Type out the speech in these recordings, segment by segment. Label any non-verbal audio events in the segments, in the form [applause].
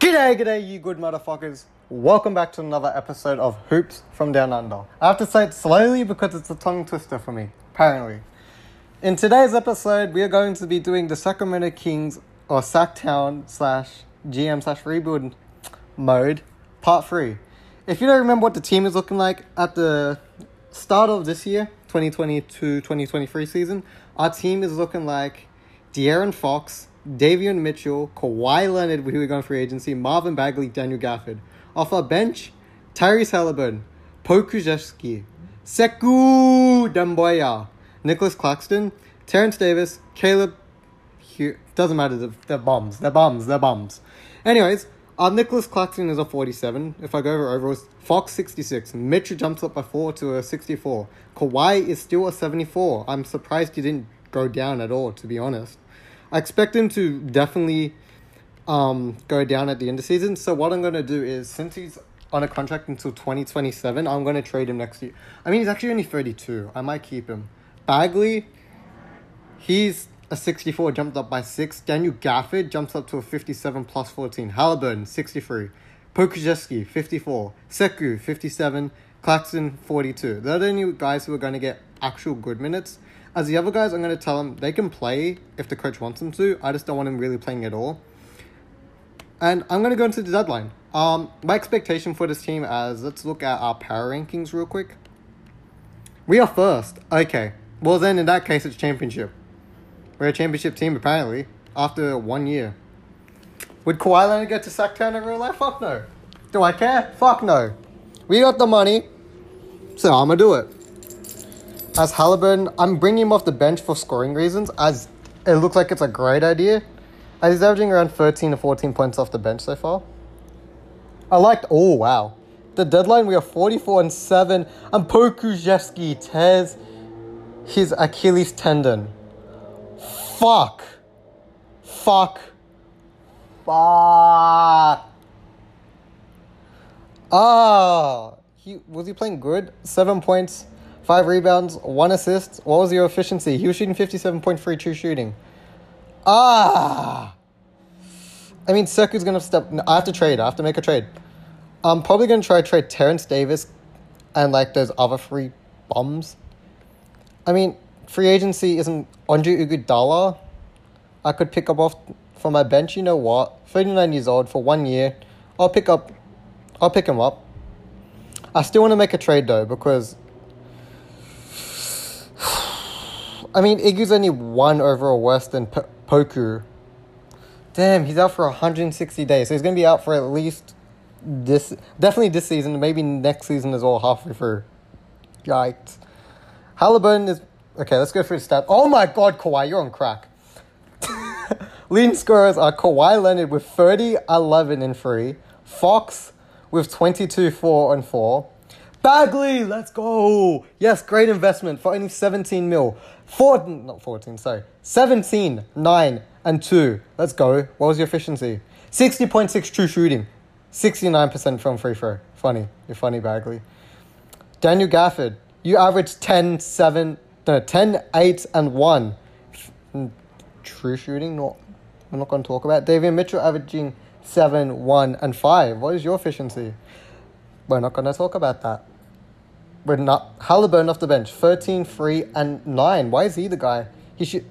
G'day, g'day, you good motherfuckers. Welcome back to another episode of Hoops from Down Under. I have to say it slowly because it's a tongue twister for me, apparently. In today's episode, we are going to be doing the Sacramento Kings or Sacktown slash GM slash rebuild mode, part three. If you don't remember what the team is looking like at the start of this year, 2022-2023 season, our team is looking like De'Aaron Fox, Davion Mitchell, Kawhi Leonard, who we're going free agency, Marvin Bagley, Daniel Gafford. Off our bench, Tyrese Halliburton, Pokusevski, Sekou Doumbouya, Nicholas Claxton, Terrence Davis, Caleb. Hugh, doesn't matter. They're, they're bombs. They're bombs. They're bombs. Anyways, our Nicholas Claxton is a 47. If I go over overalls, Fox 66. Mitchell jumps up by 4 to a 64. Kawhi is still a 74. I'm surprised he didn't go down at all, to be honest. I expect him to definitely um, go down at the end of the season. So what I'm going to do is, since he's on a contract until 2027, I'm going to trade him next year. I mean, he's actually only 32. I might keep him. Bagley, he's a 64, jumped up by 6. Daniel Gafford jumps up to a 57 plus 14. Halliburton, 63. Pokusevski, 54. Sekou, 57. Claxton, 42. They're the only guys who are going to get actual good minutes. As the other guys, I'm going to tell them they can play if the coach wants them to. I just don't want them really playing at all. And I'm going to go into the deadline. Um, my expectation for this team as let's look at our power rankings real quick. We are first. Okay. Well, then in that case, it's championship. We're a championship team apparently after one year. Would Kawhi Leonard get to Sacktown in real life? Fuck no. Do I care? Fuck no. We got the money, so I'm gonna do it. As Halliburton, I'm bringing him off the bench for scoring reasons, as it looks like it's a great idea. As he's averaging around 13 to 14 points off the bench so far. I liked, oh wow. The deadline, we are 44 and 7, and Pokusevski tears his Achilles tendon. Fuck. Fuck. Fuck. Ah, he was he playing good? Seven points, five rebounds, one assist. What was your efficiency? He was shooting fifty-seven point three true shooting. Ah. I mean, Sekou's gonna step. I have to trade. I have to make a trade. I'm probably gonna try to trade Terrence Davis, and like those other three bombs. I mean, free agency isn't Andre Iguodala. I could pick up off from my bench. You know what? Thirty nine years old for one year. I'll pick up. I'll pick him up. I still want to make a trade though because. I mean, Iggy's only one overall worse than P- Poku. Damn, he's out for 160 days, so he's gonna be out for at least this, definitely this season, maybe next season as well, halfway through. Yikes. Halliburton is okay. Let's go through the stats. Oh my God, Kawhi, you're on crack. [laughs] Leading scorers are Kawhi Leonard with 30, 11, and 3. Fox with 22, 4, and 4. Bagley, let's go. Yes, great investment for only 17 mil. Four, not 14, sorry. 17, 9, and 2. Let's go. What was your efficiency? 60.6 true shooting. 69% from free throw. Funny. You're funny, Bagley. Daniel Gafford, you averaged 10, 7, no, 10, 8, and 1. True shooting, not, we're not going to talk about. Davion Mitchell averaging 7, 1, and 5. What is your efficiency? We're not going to talk about that. We're not. Halliburton off the bench, 13, 3, and 9. Why is he the guy? He should.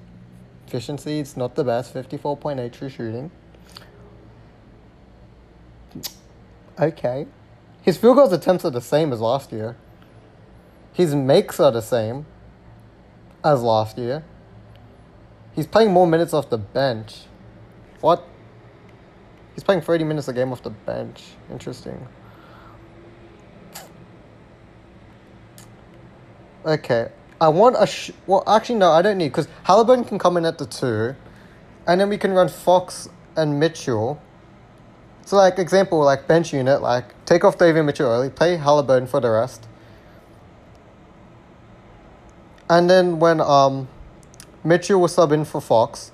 Efficiency, it's not the best. 54.8 true shooting. Okay. His field goals attempts are the same as last year. His makes are the same as last year. He's playing more minutes off the bench. What? He's playing 30 minutes a game off the bench. Interesting. Okay. I want a. Sh- well, actually, no, I don't need because Halliburton can come in at the two, and then we can run Fox and Mitchell. So, like, example, like bench unit, like take off David Mitchell early, play Halliburton for the rest. And then when um, Mitchell was sub in for Fox,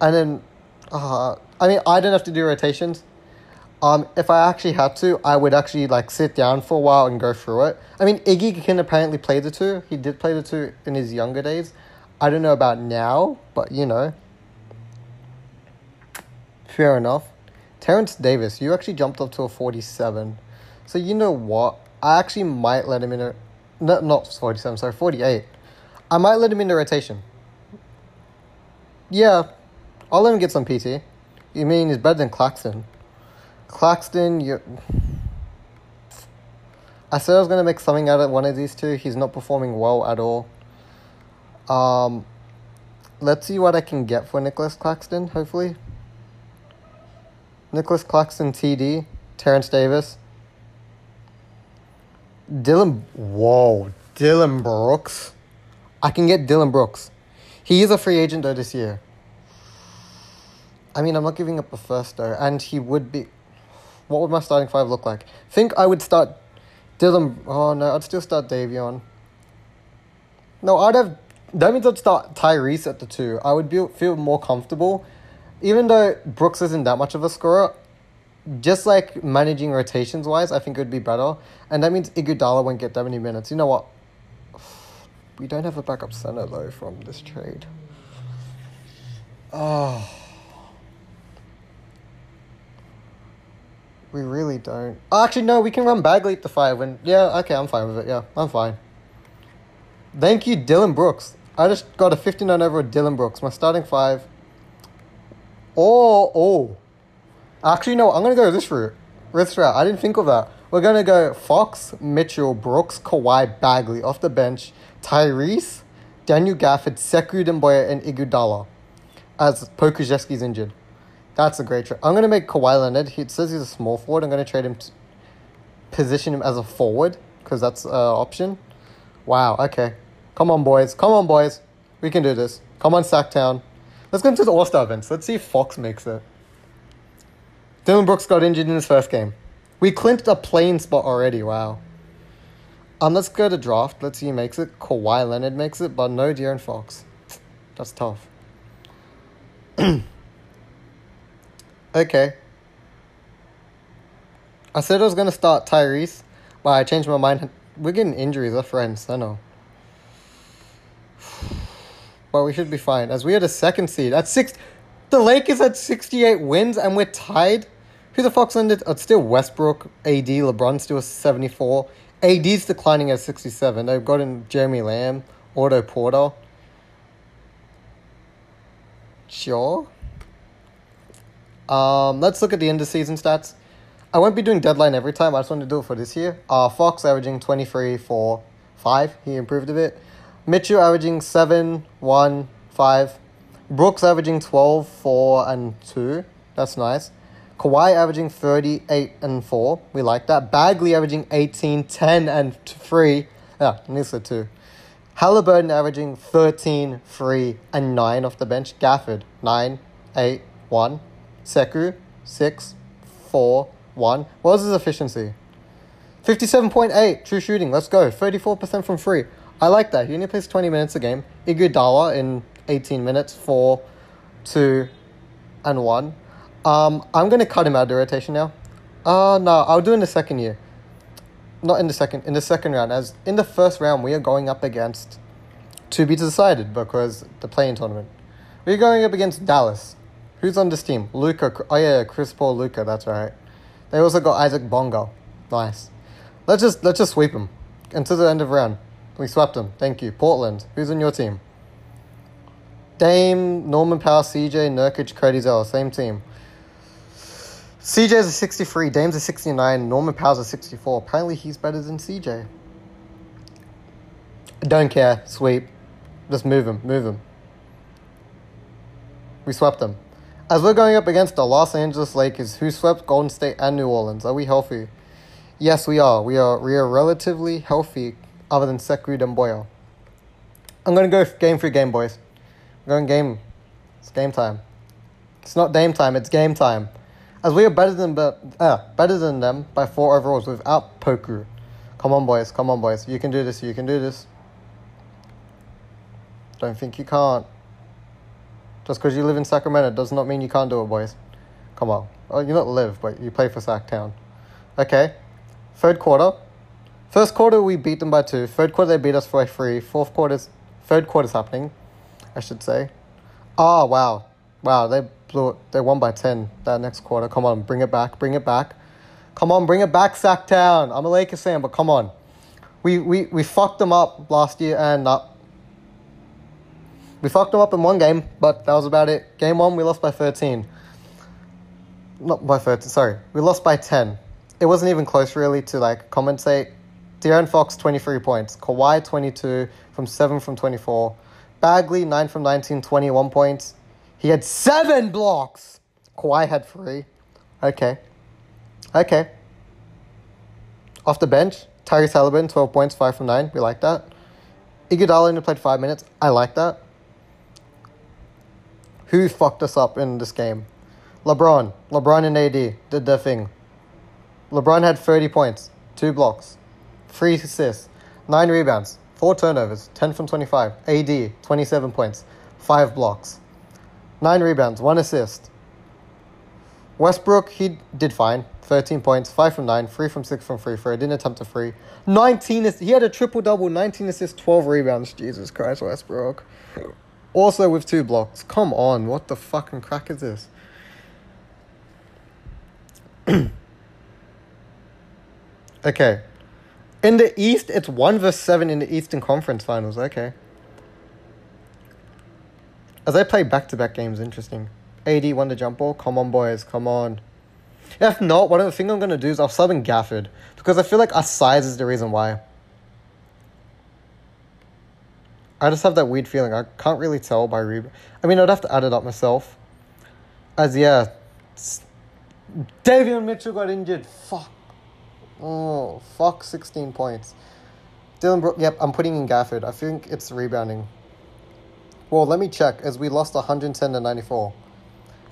and then, uh, I mean, I don't have to do rotations. Um, if I actually had to, I would actually like sit down for a while and go through it. I mean, Iggy can apparently play the two. He did play the two in his younger days. I don't know about now, but you know, fair enough. Terrence Davis, you actually jumped up to a 47. So you know what? I actually might let him in a. No, not 47, sorry, 48. I might let him in the rotation. Yeah, I'll let him get some PT. You mean he's better than Claxton? Claxton, you. I said I was gonna make something out of one of these two. He's not performing well at all. Um, let's see what I can get for Nicholas Claxton. Hopefully, Nicholas Claxton, TD, Terrence Davis, Dillon. Whoa, Dillon Brooks. I can get Dillon Brooks. He is a free agent though this year. I mean, I'm not giving up a first though, and he would be. What would my starting five look like? think I would start Dillon. Oh no, I'd still start Davion. No, I'd have. That means I'd start Tyrese at the two. I would be, feel more comfortable, even though Brooks isn't that much of a scorer. Just like managing rotations wise, I think it would be better, and that means Iguodala won't get that many minutes. You know what? We don't have a backup center though from this trade. Oh. We really don't. Oh, actually, no, we can run Bagley at the five. When yeah, okay, I'm fine with it. Yeah, I'm fine. Thank you, Dillon Brooks. I just got a 59 over Dillon Brooks. My starting five. Oh, oh. Actually, no, I'm gonna go this route. This route. I didn't think of that. We're gonna go Fox, Mitchell, Brooks, Kawhi, Bagley off the bench, Tyrese, Daniel Gafford, Sekou Doumbouya, and Iguodala, as Pokusevski's injured. That's a great trade. I'm going to make Kawhi Leonard. He says he's a small forward. I'm going to trade him, to position him as a forward because that's an option. Wow, okay. Come on, boys. Come on, boys. We can do this. Come on, Sacktown. Let's go into the All Star events. Let's see if Fox makes it. Dillon Brooks got injured in his first game. We clinched a plane spot already. Wow. Um, let's go to draft. Let's see who makes it. Kawhi Leonard makes it, but no De'Aaron Fox. That's tough. [clears throat] Okay. I said I was gonna start Tyrese, but I changed my mind. We're getting injuries, our friends. I know. But we should be fine. As we had a second seed at six, the Lakers had sixty-eight wins, and we're tied. Who the fuck's ended? It's still Westbrook, AD, LeBron still seventy-four. AD's declining at sixty-seven. They've gotten Jeremy Lamb, Otto Porter. Sure. Um, let's look at the end of season stats. I won't be doing deadline every time. I just want to do it for this year. Uh, Fox averaging 23 4 5. He improved a bit. Mitchell averaging 7 1 5. Brooks averaging 12 4 and 2. That's nice. Kawhi averaging 38 and 4. We like that. Bagley averaging 18 10 and 3. Yeah, Nisa 2. Halliburton averaging 13 3 and 9 off the bench. Gafford 9 8 1. Sekou, 6, 4, 1. What was his efficiency? 57.8 true shooting. Let's go. 34% from free. I like that. He only plays 20 minutes a game. Iguodala in 18 minutes, 4, 2, and 1. Um, I'm going to cut him out of the rotation now. Uh, no, I'll do in the second year. Not in the second, in the second round. As in the first round, we are going up against to be decided because the play-in tournament. We're going up against Dallas. Who's on this team? Luka. Oh yeah, Chris Paul, Luka. That's right. They also got Isaac Bonga. Nice. Let's just let's just sweep them until the end of round. We swept them. Thank you. Portland. Who's on your team? Dame, Norman Powell, CJ, Nurkic, Cody Zeller. Same team. CJ's a 63, Dame's a 69, Norman Powell's a 64. Apparently he's better than CJ. Don't care. Sweep. Just move him. Move him. We swept them. As we're going up against the Los Angeles Lakers, who swept Golden State and New Orleans, are we healthy? Yes, we are. We are. We are relatively healthy, other than Sekou Doumbouya. I'm gonna go game for game, boys. I'm going game. It's game time. It's not game time. It's game time. As we are better than uh, better than them by four overalls without Poku. Come on, boys. Come on, boys. You can do this. You can do this. Don't think you can't. Just because you live in Sacramento does not mean you can't do it, boys. Come on. Oh, you not live, but you play for Sacktown. Okay. Third quarter. First quarter, we beat them by two. Third quarter, they beat us by three. Fourth quarter's... Third quarter's happening, I should say. Oh, wow. Wow, they blew it. They won by 10 that next quarter. Come on, bring it back, bring it back. Come on, bring it back, Sacktown. I'm a Lakers fan, but come on. We, we, we fucked them up last year and uh, we fucked them up in one game, but that was about it. Game one, we lost by 13. Not by 13, sorry. We lost by 10. It wasn't even close, really, to like compensate. De'Aaron Fox, 23 points. Kawhi, 22 from 7 from 24. Bagley, 9 from 19, 21 points. He had 7 blocks. Kawhi had 3. Okay. Okay. Off the bench, Tyrese Halliburton, 12 points, 5 from 9. We like that. Iguodala only played 5 minutes. I like that. Who fucked us up in this game? LeBron. LeBron and AD did their thing. LeBron had 30 points, 2 blocks, 3 assists, 9 rebounds, 4 turnovers, 10 from 25. AD, 27 points, 5 blocks, 9 rebounds, 1 assist. Westbrook, he did fine. 13 points, 5 from 9, 3 from 6 from free throw. Didn't attempt a free. 19 He had a triple double, 19 assists, 12 rebounds. Jesus Christ, Westbrook. Also with 2 blocks. Come on, what the fucking crack is this? [clears throat] okay. In the East, it's 1 versus 7 in the Eastern Conference Finals. Okay. As they play back to back games, interesting. AD won the jump ball. Come on, boys. Come on. If not, one of the things I'm going to do is I'll sub in Gafford. Because I feel like our size is the reason why. I just have that weird feeling. I can't really tell by rebound. I mean, I'd have to add it up myself. As, yeah. Davion Mitchell got injured. Fuck. Oh, fuck 16 points. Dillon Brook, yep, I'm putting in Gafford. I think it's rebounding. Well, let me check as we lost 110 to 94.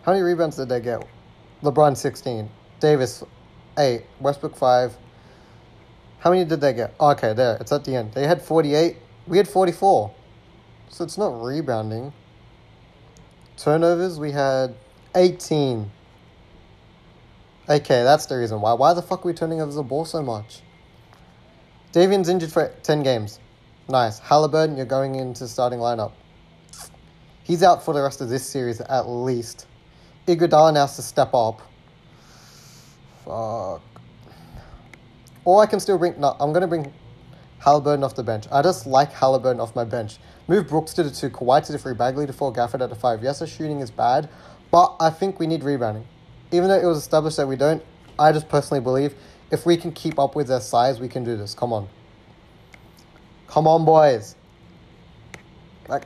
How many rebounds did they get? LeBron 16. Davis 8. Westbrook 5. How many did they get? Okay, there. It's at the end. They had 48. We had 44. So it's not rebounding. Turnovers, we had 18. Okay, that's the reason why. Why the fuck are we turning over the ball so much? Davion's injured for 10 games. Nice. Halliburton, you're going into starting lineup. He's out for the rest of this series at least. Iguodala now has to step up. Fuck. Or I can still bring... No, I'm going to bring Halliburton off the bench. I just like Halliburton off my bench. Move Brooks to the 2, Kawhi to the 3, Bagley to 4, Gafford at the 5. Yes, the shooting is bad, but I think we need rebounding. Even though it was established that we don't, I just personally believe if we can keep up with their size, we can do this. Come on. Come on, boys. Like,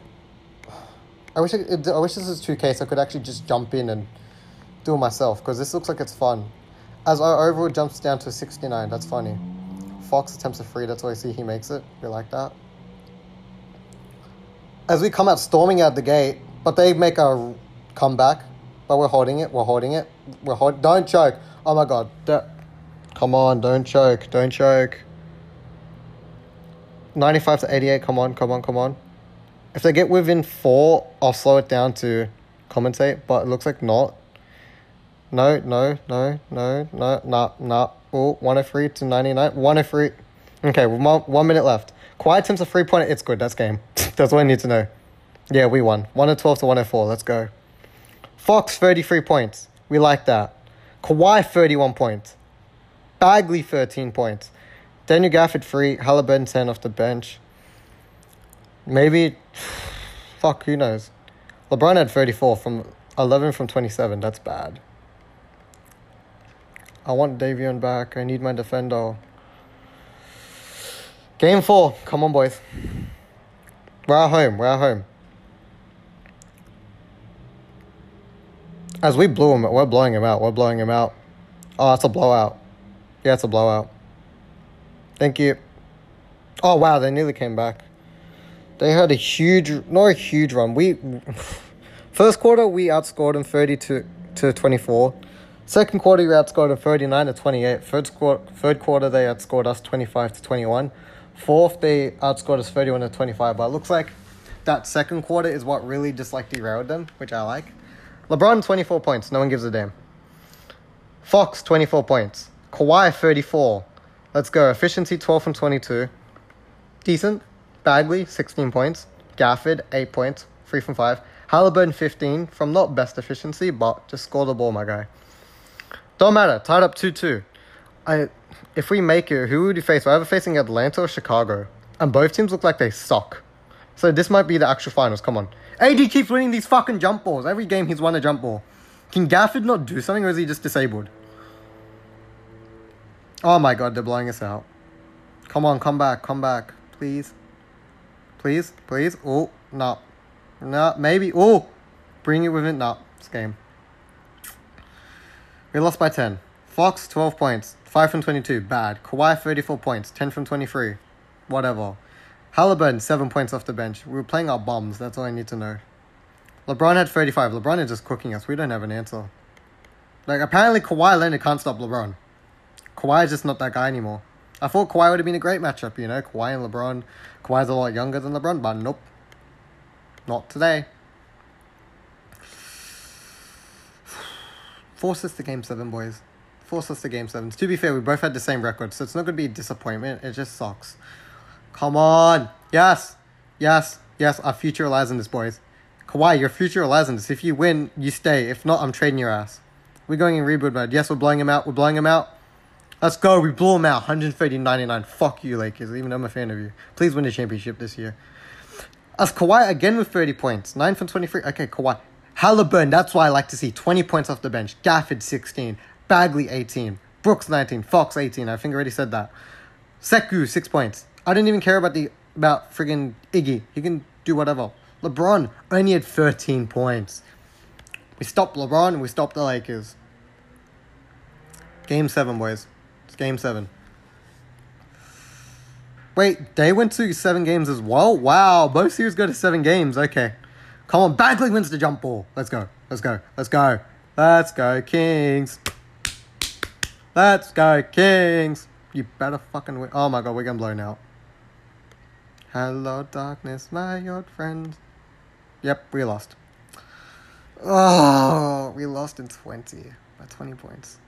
I wish I, I wish this was 2K so I could actually just jump in and do it myself because this looks like it's fun. As our overall jumps down to 69, that's funny. Fox attempts a free, that's why I see he makes it. We like that. As we come out storming out the gate, but they make a comeback, but we're holding it, we're holding it. We're hold, don't choke. Oh my god. come on, don't choke, don't choke. 95 to 88, come on, come on, come on. If they get within four, I'll slow it down to commentate, but it looks like not. No, no, no, no, no, no, no, no. Oh, 103 to 99. 103. Okay, one, one minute left. Kawhi attempts a three pointer. It's good. That's game. [laughs] That's what I need to know. Yeah, we won. 112 to 104. Let's go. Fox, 33 points. We like that. Kawhi, 31 points. Bagley, 13 points. Daniel Gafford, 3. Halliburton, 10 off the bench. Maybe, [sighs] fuck, who knows? LeBron had 34 from 11 from 27. That's bad. I want Davion back. I need my defender. Game four. Come on, boys. We're at home. We're at home. As we blew him, we're blowing him out. We're blowing him out. Oh, that's a blowout. Yeah, it's a blowout. Thank you. Oh, wow, they nearly came back. They had a huge, not a huge run. We [laughs] first quarter we outscored them thirty to to twenty four. Second quarter we outscored thirty nine to twenty eight. Third quarter, third quarter they outscored us twenty five to twenty one. Fourth they outscored us thirty one to twenty five. But it looks like that second quarter is what really just like derailed them, which I like. LeBron twenty four points. No one gives a damn. Fox twenty four points. Kawhi thirty four. Let's go. Efficiency twelve from twenty two. Decent. Bagley, 16 points. Gafford, 8 points. 3 from 5. Halliburton 15 from not best efficiency, but just score the ball, my guy. Don't matter. Tied up 2 2. I, if we make it, who would you face? We're either facing Atlanta or Chicago. And both teams look like they suck. So this might be the actual finals. Come on. AD keeps winning these fucking jump balls. Every game he's won a jump ball. Can Gafford not do something or is he just disabled? Oh my god, they're blowing us out. Come on, come back, come back. Please. Please, please. Oh, no. No, maybe. Oh, bring it within. No, this game. We lost by 10. Fox, 12 points. 5 from 22. Bad. Kawhi, 34 points. 10 from 23. Whatever. Halliburton, 7 points off the bench. We were playing our bombs. That's all I need to know. LeBron had 35. LeBron is just cooking us. We don't have an answer. Like, apparently Kawhi Leonard can't stop LeBron. Kawhi is just not that guy anymore. I thought Kawhi would have been a great matchup, you know, Kawhi and LeBron. Kawhi's a lot younger than LeBron, but nope. Not today. Us to game seven, boys. Us to game seven. To be fair, we both had the same record, so it's not to be a disappointment. It just sucks. Come on. Yes. Yes. Yes. Our future lies in this, boys. Kawhi, your future lies in this. If you win, you stay. If not, I'm trading your ass. We're going in reboot mode. Yes, we're blowing him out. We're blowing him out. Let's go. We blew him out. 130 99. Fuck you, Lakers. Even though I'm a fan of you. Please win the championship this year. As Kawhi again with 30 points. 9 from 23. Okay, Kawhi. Halliburton, that's why I like to see 20 points off the bench. Gafford, 16. Bagley, 18. Brooks, 19. Fox, 18. I think I already said that. Sekou, 6 points. I didn't even care about the about friggin' Iggy. He can do whatever. LeBron only had 13 points. We stopped LeBron we stopped the Lakers. Game 7, boys. It's game 7. Wait, they went to 7 games as well? Wow, both series go to 7 games. Okay. Come on, Bagley wins the jump ball. Let's go. Let's go. Let's go. Let's go, Kings. Let's go, Kings. You better fucking win. Oh my god, we're gonna blow now. Hello, darkness, my old friend. Yep, we lost. Oh, we lost in 20 by 20 points.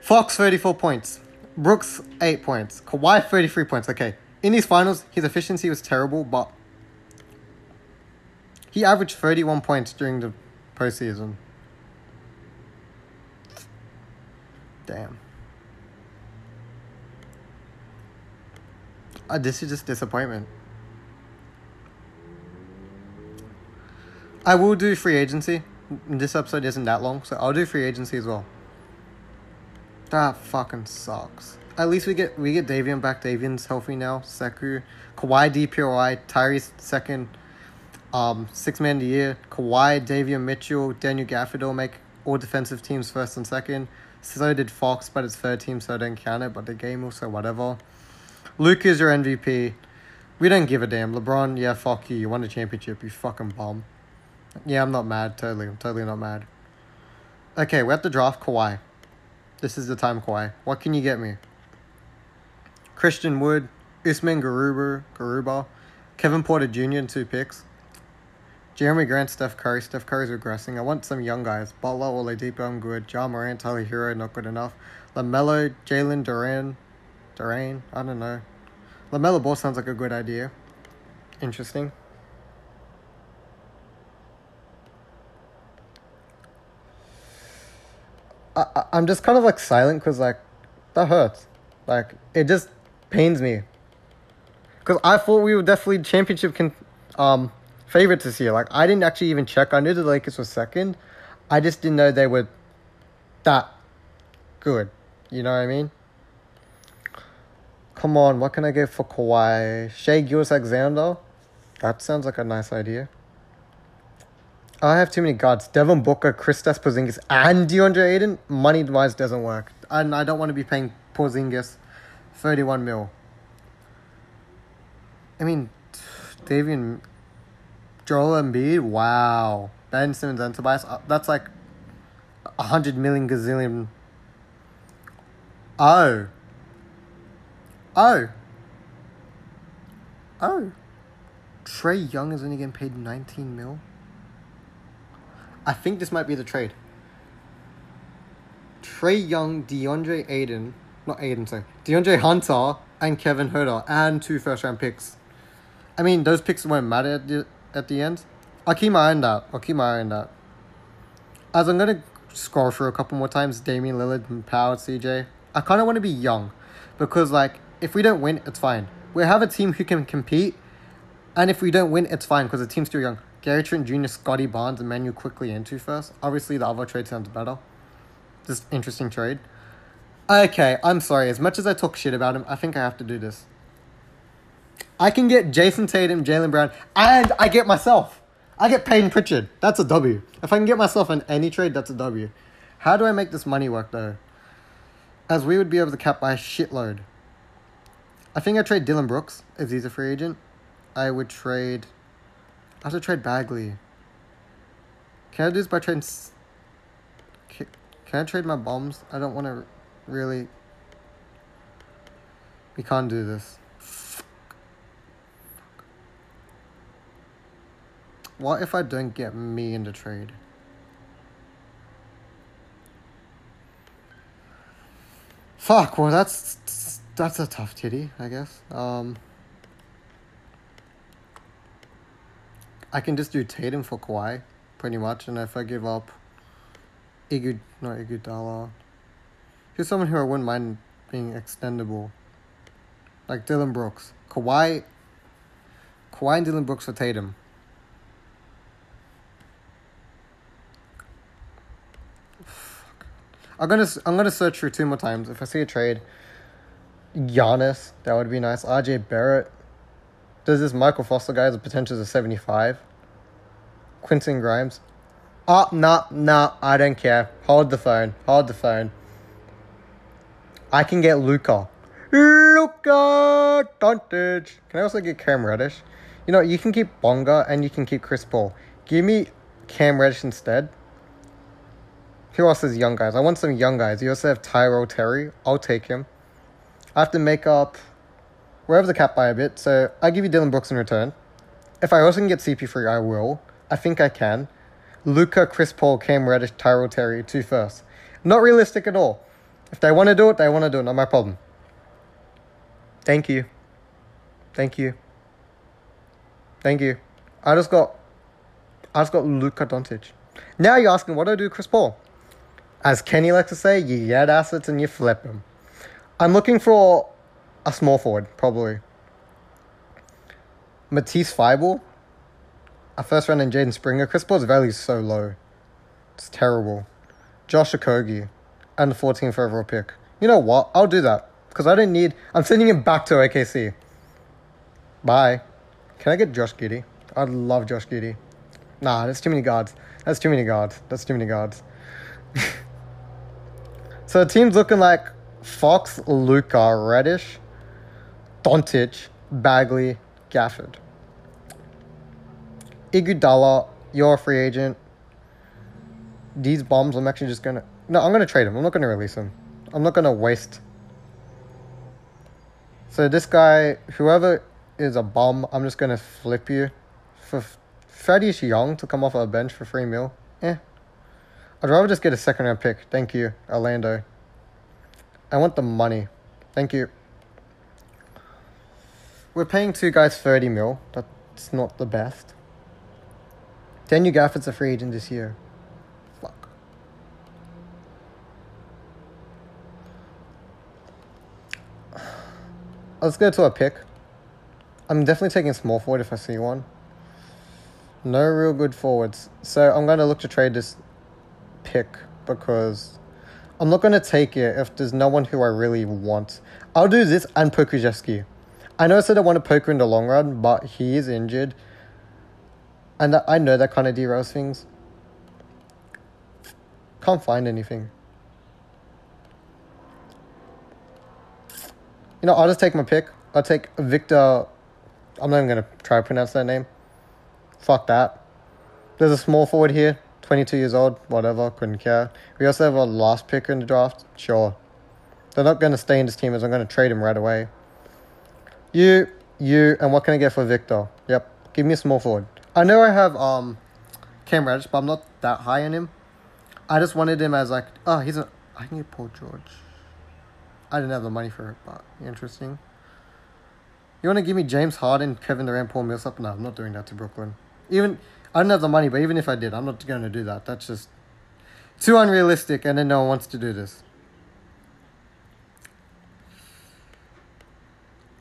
Fox, 34 points. Brooks, 8 points. Kawhi, 33 points. Okay. In these finals, his efficiency was terrible, but he averaged 31 points during the postseason. Damn. Uh, this is just disappointment. I will do free agency. This episode isn't that long, so I'll do free agency as well. That fucking sucks. At least we get we get Davion back. Davion's healthy now. Sekou, Kawhi, DPOY, Tyrese second, um, six man of the year. Kawhi, Davion Mitchell, Daniel Gafford make all defensive teams first and second. So did Fox, but it's third team, so I don't count it. But the game also whatever. Luke is your MVP. We don't give a damn. LeBron, yeah, fuck you. You won the championship. You fucking bum. Yeah, I'm not mad. Totally. I'm totally not mad. Okay, we have to draft Kawhi. This is the time, Kawhi. What can you get me? Christian Wood, Usman Garuba, Garuba, Kevin Porter Jr. and two picks. Jerami Grant, Steph Curry. Steph Curry's regressing. I want some young guys. Butler, Oladipo, I'm good. Ja Morant, Tyler Herro, not good enough. LaMelo, Jalen Duren, Duren, I don't know. LaMelo Ball sounds like a good idea. Interesting. I, I'm just kind of like silent because like that hurts. Like it just pains me. Because I thought we were definitely championship can um favorites this year. Like I didn't actually even check. I knew the Lakers were second. I just didn't know they were that good. You know what I mean? Come on, what can I get for Kawhi? Shai Gilgeous-Alexander? That sounds like a nice idea. I have too many guards. Devin Booker, Kristaps Porzingis, and DeAndre Ayton. Money wise doesn't work, and I don't want to be paying Porzingis thirty-one mil. I mean, Davion, Joel Embiid. Wow, Ben Simmons and Tobias. Uh, that's like a hundred million gazillion. Oh. Oh. Oh. Trae Young is only getting paid nineteen mil. I think this might be the trade. Trae Young, DeAndre Ayton, not Ayton, sorry, DeAndre Hunter and Kevin Huerter and two first round picks. I mean, those picks won't matter at the, end. I'll keep my eye on that. I'll keep my eye on that. As I'm gonna scroll through a couple more times, Damian Lillard and Power CJ. I kind of want to be young, because like if we don't win, it's fine. We have a team who can compete, and if we don't win, it's fine because the team's too young. Gary Trent Jr., Scottie Barnes, and Manu Quickley into first. Obviously, the other trade sounds better. Just interesting trade. Okay, I'm sorry. As much as I talk shit about him, I think I have to do this. I can get Jayson Tatum, Jaylen Brown, and I get myself. I get Payton Pritchard. That's a W. If I can get myself in any trade, that's a W. How do I make this money work though? As we would be able to cap by a shitload. I think I trade Dillon Brooks if he's a free agent. I would trade. I have to trade Bagley. Can I do this by trading? Can I trade my bombs? I don't want to really. We can't do this. What if I don't get me into trade? Fuck, well that's that's a tough titty, I guess. Um I can just do Tatum for Kawhi, pretty much, and if I give up Igu not Iguodala. Here's someone who I wouldn't mind being extendable. Like Dillon Brooks. Kawhi Kawhi and Dillon Brooks for Tatum. I'm gonna I'm gonna search for two more times. If I see a trade, Giannis, that would be nice. RJ Barrett. Does this Michael Foster guy has a potential seventy five? Quentin Grimes. Oh no no I don't care. Hold the phone. Hold the phone. I can get Luka. Luka Doncic. Can I also get Cam Reddish? You know you can keep Bonga and you can keep Chris Paul. Give me Cam Reddish instead. Who else is young guys? I want some young guys. You also have Tyrell Terry. I'll take him. I have to make up wherever the cap by a bit, so I give you Dillon Brooks in return. If I also can get CP3, I will. I think I can. Luka, Chris Paul, Cam Reddish, Tyrell Terry, two first. Not realistic at all. If they want to do it, they want to do it. Not my problem. Thank you. Thank you. Thank you. I just got, I just got Luka Doncic. Now you're asking, what do I do Chris Paul? As Kenny likes to say, you get assets and you flip them. I'm looking for a small forward, probably. Matisse Thybulle, a first round in Jaden Springer. Chris Paul's value is so low. It's terrible. Josh Okogie, and the 14th overall pick. You know what? I'll do that. Because I don't need. I'm sending him back to OKC. Bye. Can I get Josh Giddey? I'd love Josh Giddey. Nah, that's too many guards. That's too many guards. That's too many guards. [laughs] So the team's looking like Fox, Luka, Reddish, Doncic, Bagley, Gafford. Iguodala, you're a free agent. These bombs, I'm actually just gonna. No, I'm gonna trade him. I'm not gonna release him. I'm not gonna waste. So this guy, whoever is a bomb, I'm just gonna flip you for Thaddeus Young to come off a bench for free meal. Eh, I'd rather just get a second round pick. Thank you, Orlando. I want the money. Thank you. We're paying two guys 30 mil. That's not the best. Daniel Gafford's a free agent this year. Fuck. Let's go to a pick. I'm definitely taking small forward if I see one. No real good forwards. So I'm going to look to trade this pick because I'm not going to take it if there's no one who I really want. I'll do this and Pokusevski. I know I said I want to Poker in the long run, but he is injured. And I know that kind of derails things. Can't find anything. You know, I'll just take my pick. I'll take Victor. I'm not even going to try to pronounce that name. Fuck that. There's a small forward here. 22 years old, whatever, couldn't care. We also have a last pick in the draft, sure. They're not going to stay in this team as I'm going to trade him right away. You, you, and what can I get for Victor? Yep, give me a small forward. I know I have um, Cam Reddish, but I'm not that high on him. I just wanted him as like, oh, he's a, I need Paul George. I didn't have the money for it, but interesting. You want to give me James Harden, Kevin Durant, Paul Millsap? No, I'm not doing that to Brooklyn. Even I don't have the money, but even if I did, I'm not going to do that. That's just too unrealistic, and then no one wants to do this.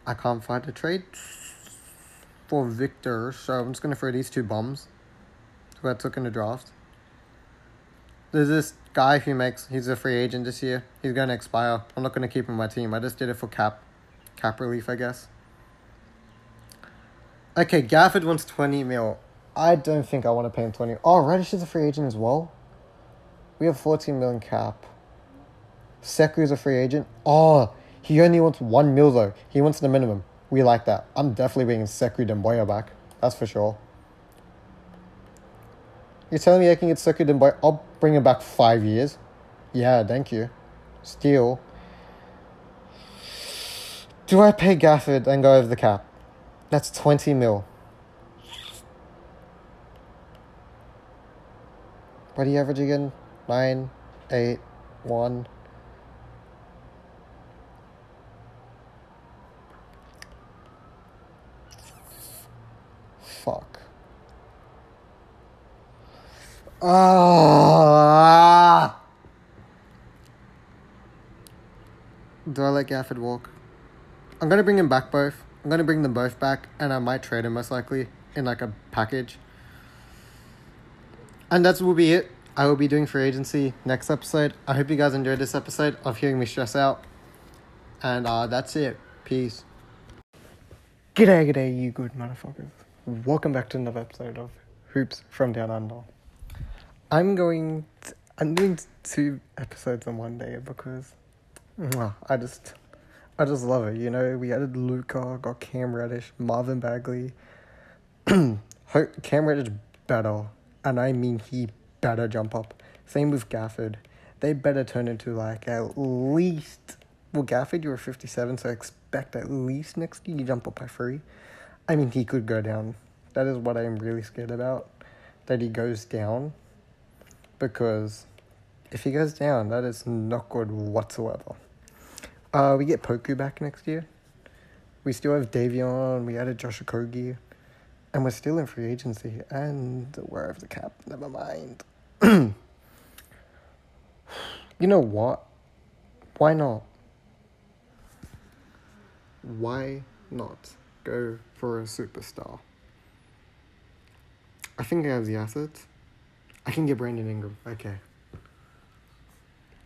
I can't find a trade for Victor, so I'm just gonna throw these two bombs who I took in the draft. There's this guy who makes he's a free agent this year. He's gonna expire. I'm not gonna keep him on my team. I just did it for cap cap relief, I guess. Okay, Gafford wants twenty mil. I don't think I want to pay him twenty. Oh, Reddish is a free agent as well. We have fourteen million cap. Sekou is a free agent. Oh, he only wants one mil though. He wants the minimum. We like that. I'm definitely bringing Sekou Doumbouya back. That's for sure. You're telling me I can get Sekou Doumbouya? I'll bring him back five years. Yeah, thank you. Steal. Do I pay Gafford and go over the cap? That's 20 mil. What you average again? Nine, eight, one. fuck. Ah. Do I let Gafford walk? I'm gonna bring him back both. I'm gonna bring them both back, and I might trade him most likely in like a package. And that will be it. I will be doing free agency next episode. I hope you guys enjoyed this episode of hearing me stress out. And uh, that's it. Peace. G'day, g'day, you good motherfuckers. Welcome back to another episode of Hoops from Down Under. I'm going. To, I'm doing two episodes in one day because I just, I just love it. You know, we added Luka, got Cam Reddish, Marvin Bagley. [clears throat] Cam Reddish better, and I mean he better jump up. Same with Gafford. They better turn into like at least. Well, Gafford, you were fifty seven, so expect at least next year you jump up by three. I mean, he could go down. That is what I am really scared about. That he goes down. Because if he goes down, that is not good whatsoever. Uh, we get Poku back next year. We still have Davion. We added Josh Okogie. And we're still in free agency. And we're over the cap. Never mind. [clears throat] you know what? Why not? Why not? go for a superstar. I think I have the assets. I can get Brandon Ingram. Okay.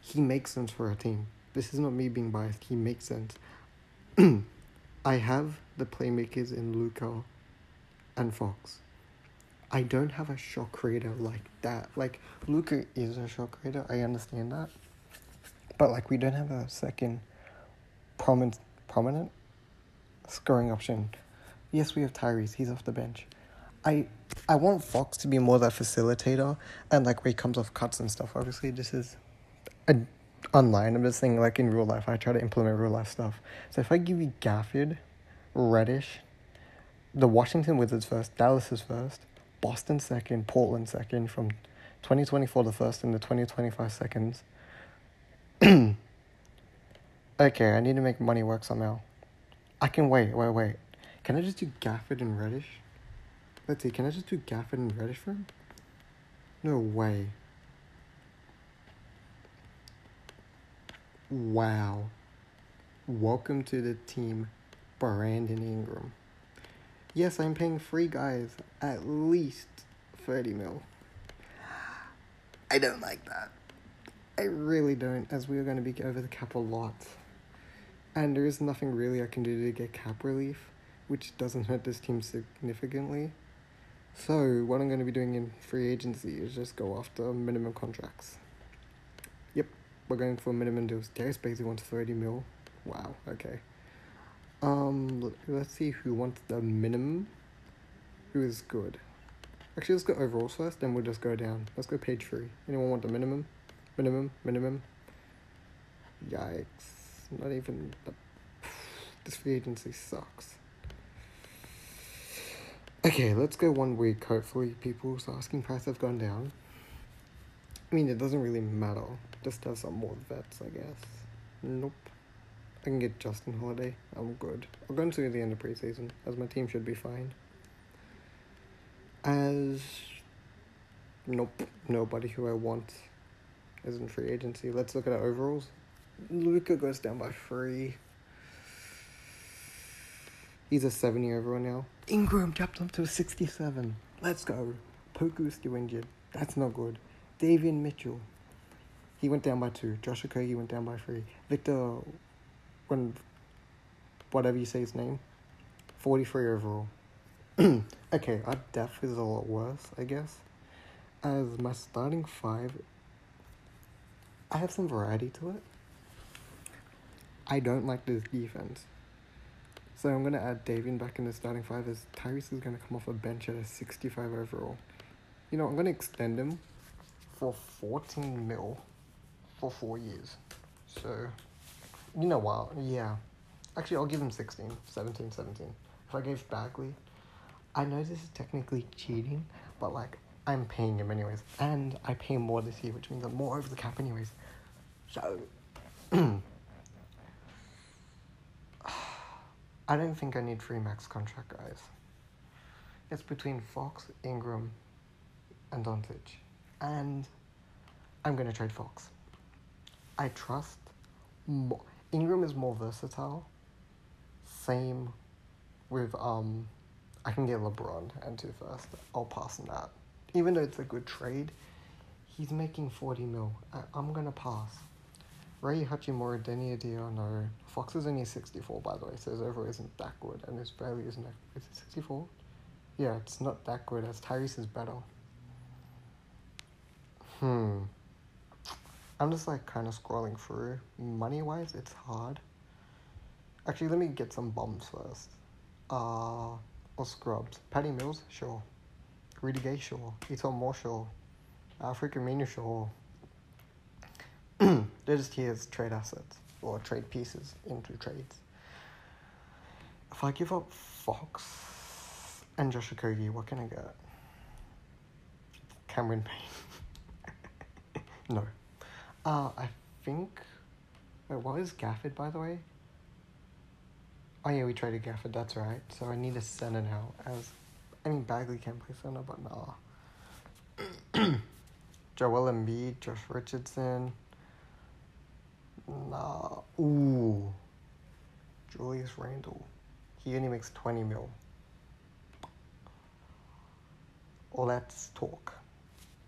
He makes sense for a team. This is not me being biased. He makes sense. [clears throat] I have the playmakers in Luka and Fox. I don't have a shot creator like that. Like Luka is a shot creator. I understand that. But like we don't have a second prominent prominent scoring option. Yes, we have Tyrese. He's off the bench. I I want Fox to be more that facilitator and like where he comes off cuts and stuff. Obviously, this is a, online. I'm just saying like in real life. I try to implement real life stuff. So if I give you Gafford, Reddish, the Washington Wizards first, Dallas is first, Boston second, Portland second from 2024 the first and the 2025 seconds. [clears throat] okay, I need to make money work somehow. I can wait, wait, wait. Can I just do Gafford and Reddish? Let's see, can I just do Gafford and Reddish for him? No way. Wow. Welcome to the team, Brandon Ingram. Yes, I'm paying free guys at least 30 mil. I don't like that. I really don't, as we are going to be over the cap a lot and there is nothing really I can do to get cap relief, which doesn't hurt this team significantly. So, what I'm going to be doing in free agency is just go after minimum contracts. Yep, we're going for minimum deals. Darius basically wants 30 mil. Wow, okay. Um, let's see who wants the minimum. Who is good? Actually, let's go overalls first, then we'll just go down. Let's go page three. Anyone want the minimum? Minimum, minimum. Yikes. Not even the, [sighs] this free agency sucks. Okay, let's go one week. Hopefully, people's asking price have gone down. I mean, it doesn't really matter. Just have some more vets, I guess. Nope. I can get Justin Holiday. I'm good. I'll go until the end of preseason, as my team should be fine. As Nope. Nobody who I want is in free agency. Let's look at our overalls. Luka goes down by three. He's a 70 overall now. Ingram jumped up to a 67. Let's go. Poku still injured. That's not good. Davion Mitchell. He went down by two. Josh Okogie went down by three. Victor, when whatever you say his name, 43 overall. [clears throat] okay, our depth is a lot worse, I guess. As my starting five, I have some variety to it. I don't like this defense. So I'm going to add Davion back in the starting five as Tyrese is going to come off a bench at a 65 overall. You know, I'm going to extend him for 14 mil for four years. So, you know what? Yeah. Actually, I'll give him 16, 17, 17. If I gave Bagley, I know this is technically cheating, but like, I'm paying him anyways. And I pay more this year, which means I'm more over the cap anyways. So, [clears throat] I don't think I need free max contract, guys. It's between Fox, Ingram, and Doncic. And I'm going to trade Fox. I trust more. Ingram is more versatile. Same with um I can get LeBron and two first. I'll pass on that. Even though it's a good trade, he's making 40 mil. I'm gonna pass. Rui Hachimura, Deni Avdija, no. Fox is only 64, by the way, so his overall isn't that good, and his value isn't is it 64? Yeah, it's not that good, as Tyrese is better. Hmm. I'm just like kind of scrolling through. Money wise, it's hard. Actually, let me get some bombs first. Uh, or scrubs. Patty Mills, sure. Rudy Gay, sure. E'Twaun Moore, sure. African Menu, sure. [clears throat] They're just here as trade assets or trade pieces into trades. If I give up Fox and Josh Okogie, what can I get? Cameron Payne. [laughs] no. Uh, I think. Wait, what is Gafford, by the way? Oh, yeah, we traded Gafford, that's right. So I need a center now. As I mean, Bagley can play center, but nah. [clears throat] Joel Embiid, Josh Richardson. Nah. Ooh. Julius Randle. He only makes 20 mil. Let's talk.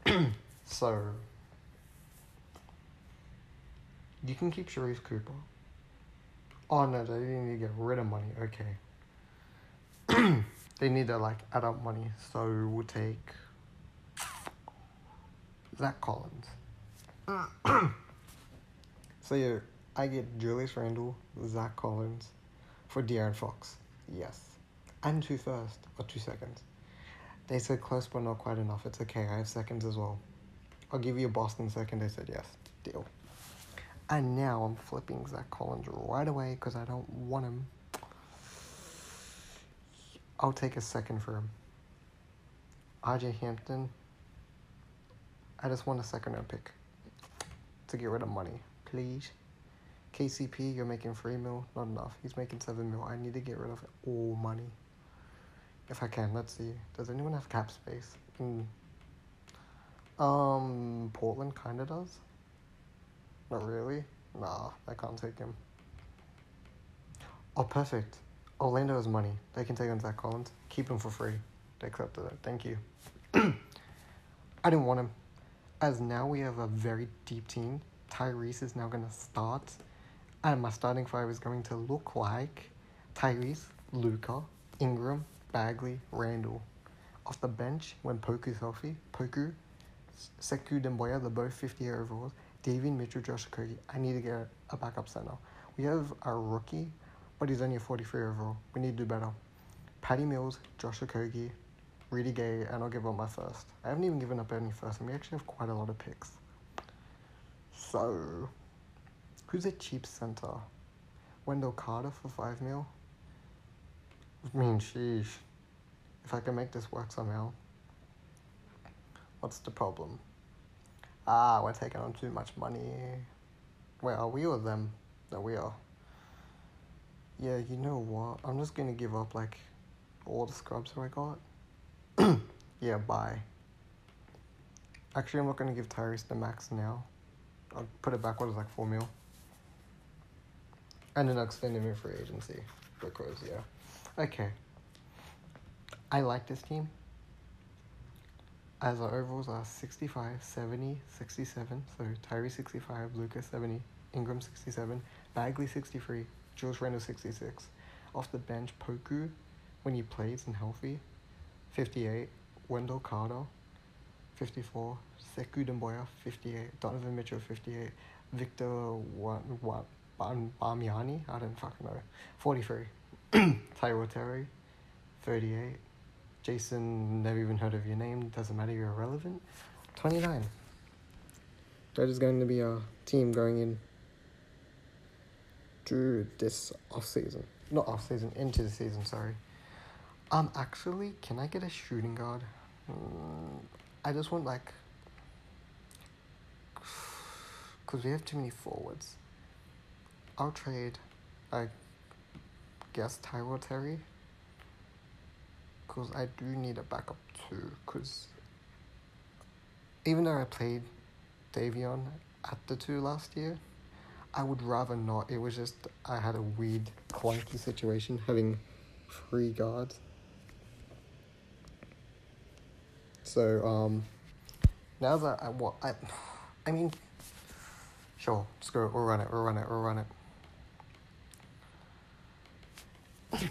[clears throat] so, you can keep Sharife Cooper. Oh no, they need to get rid of money. Okay. [clears throat] they need to like add up money. So we'll take Zach Collins. [clears throat] so yeah, I get Julius Randle, Zach Collins for De'Aaron Fox. Yes. And two first or two seconds. They said close but not quite enough. It's okay. I have seconds as well. I'll give you a Boston second. They said yes. Deal. And now I'm flipping Zach Collins right away because I don't want him. I'll take a second for him. RJ Hampton. I just want a second round pick to get rid of money, please. KCP, you're making three mil, not enough. He's making seven mil. I need to get rid of all money. If I can, let's see. Does anyone have cap space? Mm. Um, Portland kind of does. Not really. Nah, I can't take him. Oh, perfect. Orlando has money. They can take on Zach Collins. Keep him for free. They accepted it. Thank you. [clears throat] I didn't want him. As now we have a very deep team. Tyrese is now going to start. And my starting five is going to look like Tyrese, Luka, Ingram, Bagley, Randle. Off the bench, when Poku's healthy, Poku, Sekou Doumbouya, they're both 50 overalls. Davion Mitchell, Josh Okogie. I need to get a backup center. We have our rookie, but he's only a 43 overall. We need to do better. Patty Mills, Josh Okogie, Rudy Gay, and I'll give up my first. I haven't even given up any first, and we actually have quite a lot of picks. So, who's a cheap center? Wendell Carter for 5 mil? I mean, sheesh. If I can make this work somehow. What's the problem? Ah, we're taking on too much money. Wait, are we or them? No, we are. Yeah, you know what? I'm just gonna give up like all the scrubs that I got. [clears throat] yeah, bye. Actually, I'm not to give Tyrese the max now. I'll put it back what is like 4 mil. And then I'll extend him in free agency. Because, yeah. Okay. I like this team. As our overalls are 65, 70, 67. So Tyrese 65, Luka's 70, Ingram 67, Bagley 63, Jules Randle 66. Off the bench, Poku, when he plays and healthy, 58. Wendell Carter, 54. Sekou Doumbouya 58. Donovan Mitchell, 58. Victor Bamiani, I don't fucking know, 43. [clears throat] Tyrell Terry, 38. Jason, never even heard of your name, doesn't matter, you're irrelevant. 29. That is going to be our team going in to this off season. Not off season, into the season, sorry. Um, actually, can I get a shooting guard? Mm, I just want like, cause we have too many forwards. I'll trade, I guess Tyrell Terry. Cause I do need a backup too. Cause even though I played Davion at the two last year, I would rather not. It was just I had a weird clunky situation having three guards. So um, now that I what I, [sighs] I mean, sure, screw it. We'll run it. We'll run it. We'll run it.